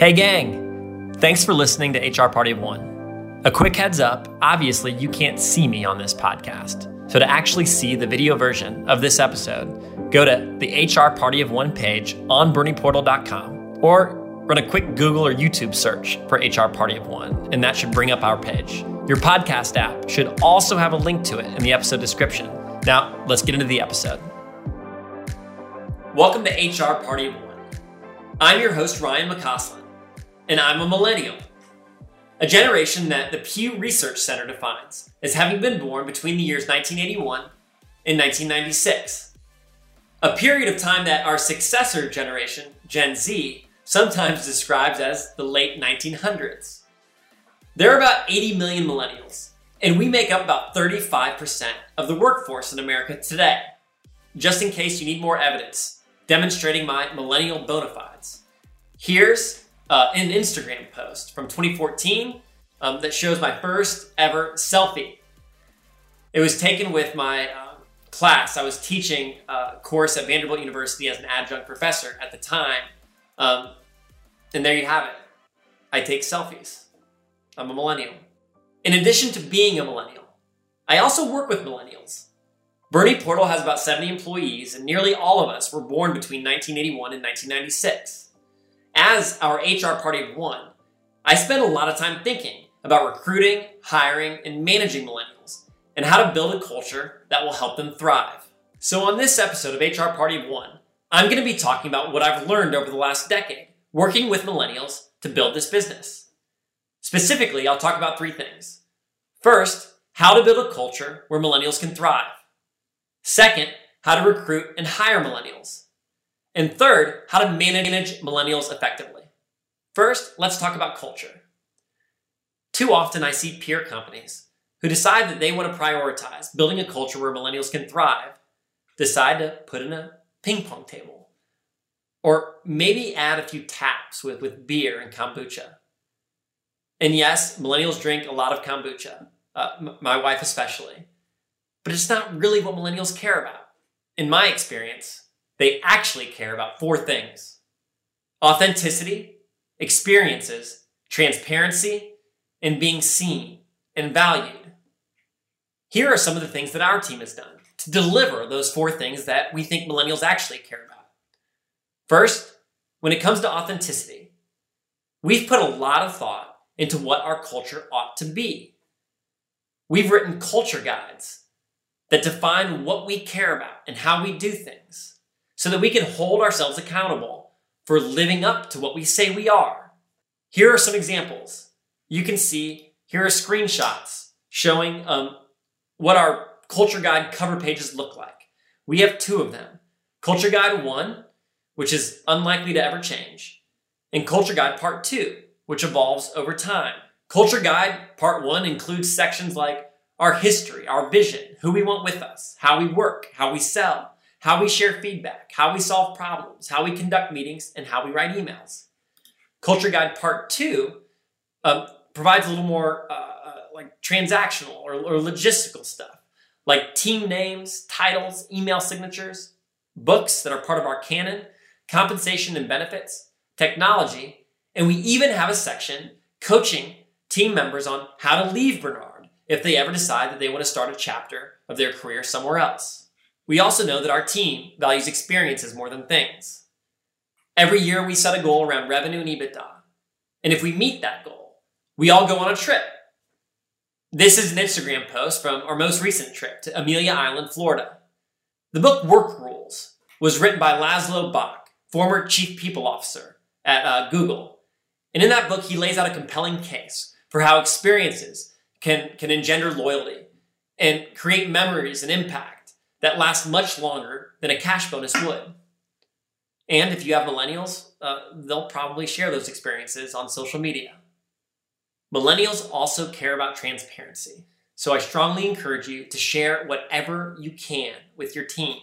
Hey, gang! Thanks for listening to HR Party of One. A quick heads up obviously, you can't see me on this podcast. So, to actually see the video version of this episode, go to the HR Party of One page on bernieportal.com or run a quick Google or YouTube search for HR Party of One, and that should bring up our page. Your podcast app should also have a link to it in the episode description. Now, let's get into the episode. Welcome to HR Party of One. I'm your host, Ryan McCausland and I'm a millennial. A generation that the Pew Research Center defines as having been born between the years 1981 and 1996. A period of time that our successor generation, Gen Z, sometimes describes as the late 1900s. There are about 80 million millennials, and we make up about 35% of the workforce in America today. Just in case you need more evidence demonstrating my millennial bona fides, here's uh, an Instagram post from 2014 um, that shows my first ever selfie. It was taken with my uh, class. I was teaching a course at Vanderbilt University as an adjunct professor at the time. Um, and there you have it. I take selfies. I'm a millennial. In addition to being a millennial, I also work with millennials. Bernie Portal has about 70 employees, and nearly all of us were born between 1981 and 1996 as our HR party one, I spend a lot of time thinking about recruiting, hiring, and managing millennials and how to build a culture that will help them thrive. So, on this episode of HR Party One, I'm going to be talking about what I've learned over the last decade working with millennials to build this business. Specifically, I'll talk about three things. First, how to build a culture where millennials can thrive. Second, how to recruit and hire millennials. And third, how to manage millennials effectively. First, let's talk about culture. Too often, I see peer companies who decide that they want to prioritize building a culture where millennials can thrive, decide to put in a ping pong table, or maybe add a few taps with, with beer and kombucha. And yes, millennials drink a lot of kombucha, uh, m- my wife especially, but it's not really what millennials care about. In my experience, they actually care about four things authenticity, experiences, transparency, and being seen and valued. Here are some of the things that our team has done to deliver those four things that we think millennials actually care about. First, when it comes to authenticity, we've put a lot of thought into what our culture ought to be. We've written culture guides that define what we care about and how we do things so that we can hold ourselves accountable for living up to what we say we are. Here are some examples. You can see here are screenshots showing um, what our Culture Guide cover pages look like. We have two of them Culture Guide 1, which is unlikely to ever change, and Culture Guide Part 2, which evolves over time. Culture Guide Part 1 includes sections like our history, our vision, who we want with us, how we work, how we sell, how we share feedback, how we solve problems, how we conduct meetings, and how we write emails. Culture Guide Part 2 uh, provides a little more uh, uh, like transactional or, or logistical stuff, like team names, titles, email signatures, books that are part of our canon, compensation and benefits, technology, and we even have a section coaching team members on how to leave Bernard if they ever decide that they want to start a chapter of their career somewhere else. We also know that our team values experiences more than things. Every year we set a goal around revenue and EBITDA. And if we meet that goal, we all go on a trip. This is an Instagram post from our most recent trip to Amelia Island, Florida. The book Work Rules was written by Laszlo Bock, former chief people officer at uh, Google. And in that book, he lays out a compelling case for how experiences can, can engender loyalty and create memories and impact that last much longer than a cash bonus would. And if you have millennials, uh, they'll probably share those experiences on social media. Millennials also care about transparency, so I strongly encourage you to share whatever you can with your team.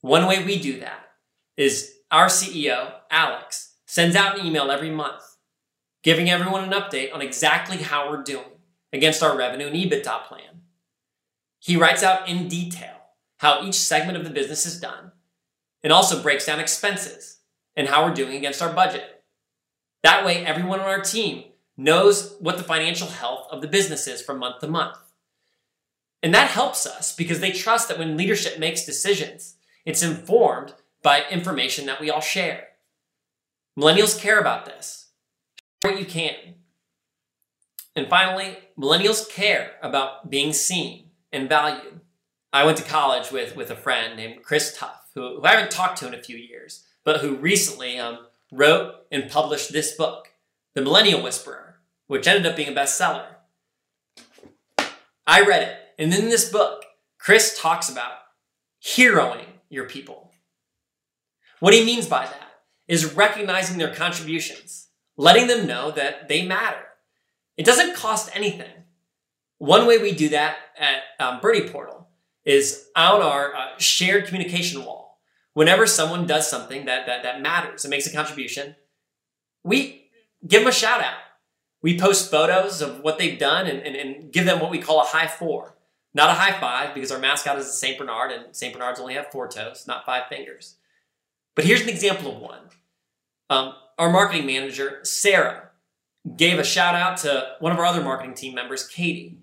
One way we do that is our CEO, Alex, sends out an email every month giving everyone an update on exactly how we're doing against our revenue and EBITDA plan. He writes out in detail how each segment of the business is done and also breaks down expenses and how we're doing against our budget. That way, everyone on our team knows what the financial health of the business is from month to month. And that helps us because they trust that when leadership makes decisions, it's informed by information that we all share. Millennials care about this. Share what you can. And finally, millennials care about being seen and valued. I went to college with, with a friend named Chris Tuff, who, who I haven't talked to in a few years, but who recently um, wrote and published this book, The Millennial Whisperer, which ended up being a bestseller. I read it, and in this book, Chris talks about heroing your people. What he means by that is recognizing their contributions, letting them know that they matter. It doesn't cost anything. One way we do that at um, Bernie Portal is on our uh, shared communication wall. Whenever someone does something that, that, that matters and makes a contribution, we give them a shout out. We post photos of what they've done and, and, and give them what we call a high four. Not a high five because our mascot is a St. Bernard and St. Bernards only have four toes, not five fingers. But here's an example of one. Um, our marketing manager, Sarah, gave a shout out to one of our other marketing team members, Katie,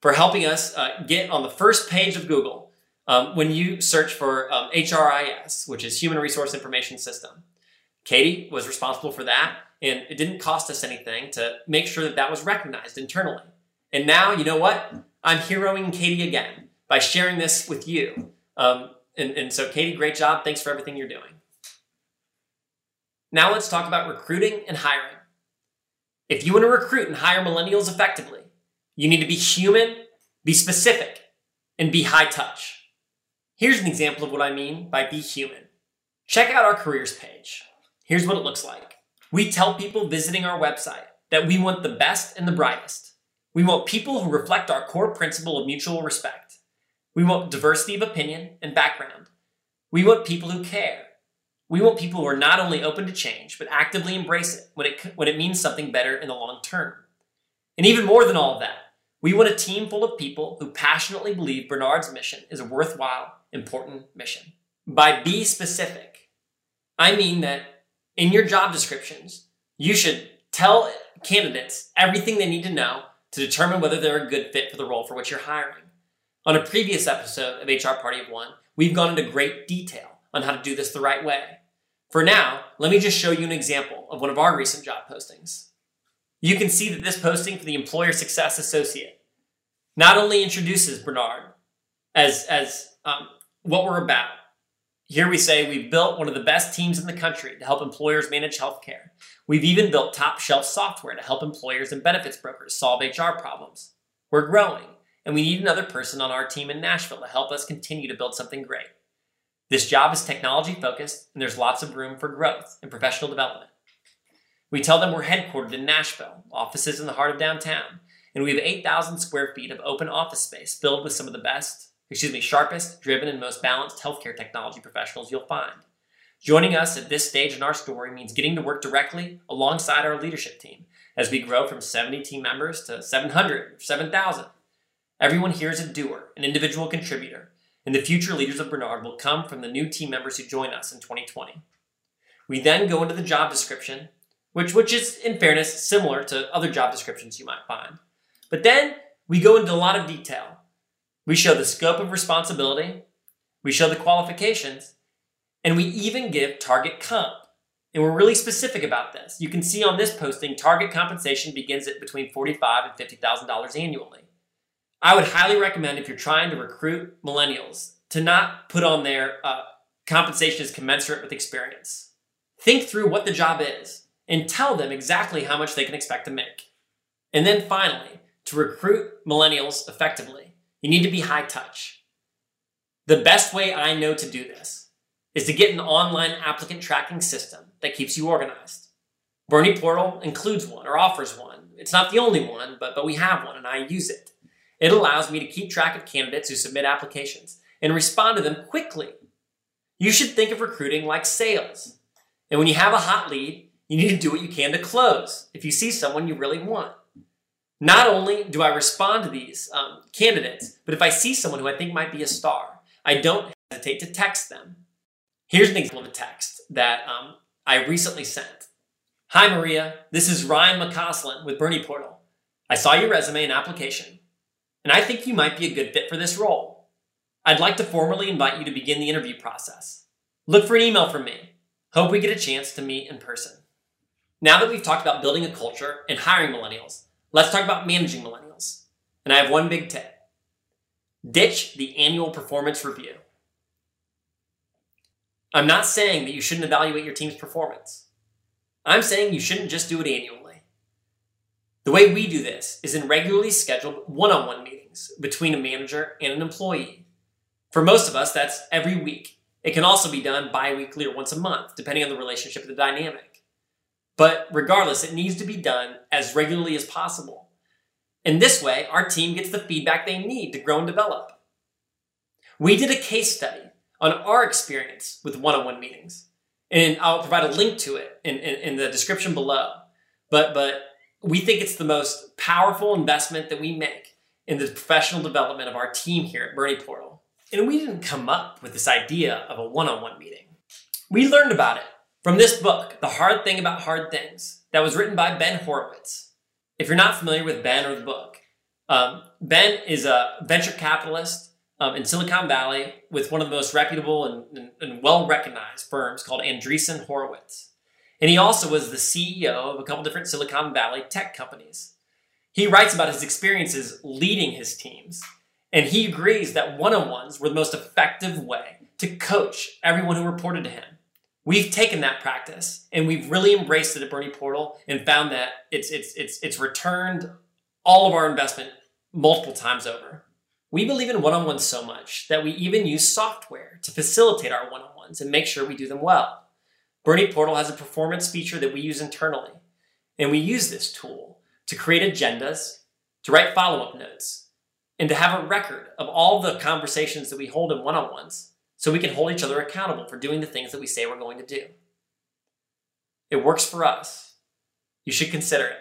for helping us uh, get on the first page of Google um, when you search for um, HRIS, which is Human Resource Information System. Katie was responsible for that, and it didn't cost us anything to make sure that that was recognized internally. And now, you know what? I'm heroing Katie again by sharing this with you. Um, and, and so, Katie, great job. Thanks for everything you're doing. Now, let's talk about recruiting and hiring. If you want to recruit and hire millennials effectively, you need to be human, be specific, and be high touch. Here's an example of what I mean by be human. Check out our careers page. Here's what it looks like. We tell people visiting our website that we want the best and the brightest. We want people who reflect our core principle of mutual respect. We want diversity of opinion and background. We want people who care. We want people who are not only open to change, but actively embrace it when it, when it means something better in the long term. And even more than all of that, we want a team full of people who passionately believe Bernard's mission is a worthwhile, important mission. By be specific, I mean that in your job descriptions, you should tell candidates everything they need to know to determine whether they're a good fit for the role for which you're hiring. On a previous episode of HR Party of One, we've gone into great detail on how to do this the right way. For now, let me just show you an example of one of our recent job postings. You can see that this posting for the Employer Success Associate not only introduces Bernard as, as um, what we're about, here we say we've built one of the best teams in the country to help employers manage healthcare. We've even built top shelf software to help employers and benefits brokers solve HR problems. We're growing, and we need another person on our team in Nashville to help us continue to build something great. This job is technology focused, and there's lots of room for growth and professional development. We tell them we're headquartered in Nashville, offices in the heart of downtown, and we have 8,000 square feet of open office space filled with some of the best excuse me, sharpest, driven, and most balanced healthcare technology professionals you'll find. Joining us at this stage in our story means getting to work directly alongside our leadership team as we grow from 70 team members to 700 or 7,000. Everyone here is a doer, an individual contributor, and the future leaders of Bernard will come from the new team members who join us in 2020. We then go into the job description, which, which is, in fairness, similar to other job descriptions you might find. But then we go into a lot of detail we show the scope of responsibility, we show the qualifications, and we even give target comp. And we're really specific about this. You can see on this posting, target compensation begins at between 45 and $50,000 annually. I would highly recommend if you're trying to recruit millennials to not put on their uh, compensation is commensurate with experience. Think through what the job is and tell them exactly how much they can expect to make. And then finally, to recruit millennials effectively, you need to be high touch. The best way I know to do this is to get an online applicant tracking system that keeps you organized. Bernie Portal includes one or offers one. It's not the only one, but, but we have one and I use it. It allows me to keep track of candidates who submit applications and respond to them quickly. You should think of recruiting like sales. And when you have a hot lead, you need to do what you can to close if you see someone you really want. Not only do I respond to these um, candidates, but if I see someone who I think might be a star, I don't hesitate to text them. Here's an example of a text that um, I recently sent. Hi, Maria. This is Ryan McCausland with Bernie Portal. I saw your resume and application, and I think you might be a good fit for this role. I'd like to formally invite you to begin the interview process. Look for an email from me. Hope we get a chance to meet in person. Now that we've talked about building a culture and hiring millennials, let's talk about managing millennials. And I have one big tip ditch the annual performance review. I'm not saying that you shouldn't evaluate your team's performance. I'm saying you shouldn't just do it annually. The way we do this is in regularly scheduled one on one meetings between a manager and an employee. For most of us, that's every week. It can also be done bi weekly or once a month, depending on the relationship and the dynamic. But regardless, it needs to be done as regularly as possible. In this way, our team gets the feedback they need to grow and develop. We did a case study on our experience with one on one meetings. And I'll provide a link to it in, in, in, the description below. But, but we think it's the most powerful investment that we make in the professional development of our team here at Bernie Portal. And we didn't come up with this idea of a one on one meeting. We learned about it from this book, The Hard Thing About Hard Things, that was written by Ben Horowitz. If you're not familiar with Ben or the book, um, Ben is a venture capitalist um, in Silicon Valley with one of the most reputable and, and, and well recognized firms called Andreessen Horowitz. And he also was the CEO of a couple different Silicon Valley tech companies. He writes about his experiences leading his teams, and he agrees that one on ones were the most effective way to coach everyone who reported to him. We've taken that practice and we've really embraced it at Bernie Portal and found that it's, it's, it's, it's returned all of our investment multiple times over. We believe in one on ones so much that we even use software to facilitate our one on ones and make sure we do them well. Bernie Portal has a performance feature that we use internally, and we use this tool to create agendas, to write follow up notes, and to have a record of all the conversations that we hold in one on ones so we can hold each other accountable for doing the things that we say we're going to do. It works for us. You should consider it.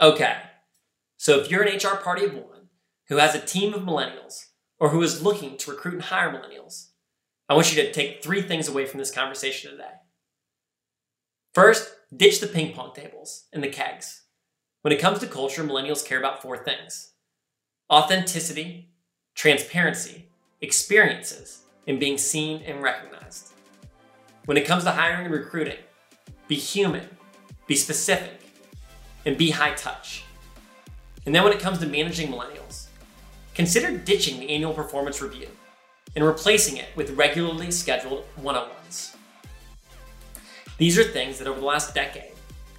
Okay, so if you're an HR party of one, who has a team of millennials or who is looking to recruit and hire millennials, I want you to take three things away from this conversation today. First, ditch the ping pong tables and the kegs. When it comes to culture, millennials care about four things authenticity, transparency, experiences, and being seen and recognized. When it comes to hiring and recruiting, be human, be specific, and be high touch. And then when it comes to managing millennials, consider ditching the annual performance review and replacing it with regularly scheduled one on ones. These are things that over the last decade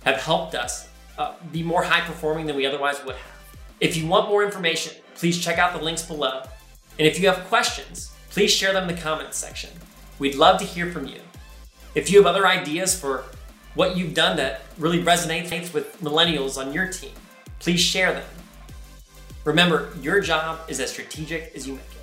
have helped us uh, be more high performing than we otherwise would have. If you want more information, please check out the links below. And if you have questions, please share them in the comments section. We'd love to hear from you. If you have other ideas for what you've done that really resonates with millennials on your team, please share them. Remember, your job is as strategic as you make it.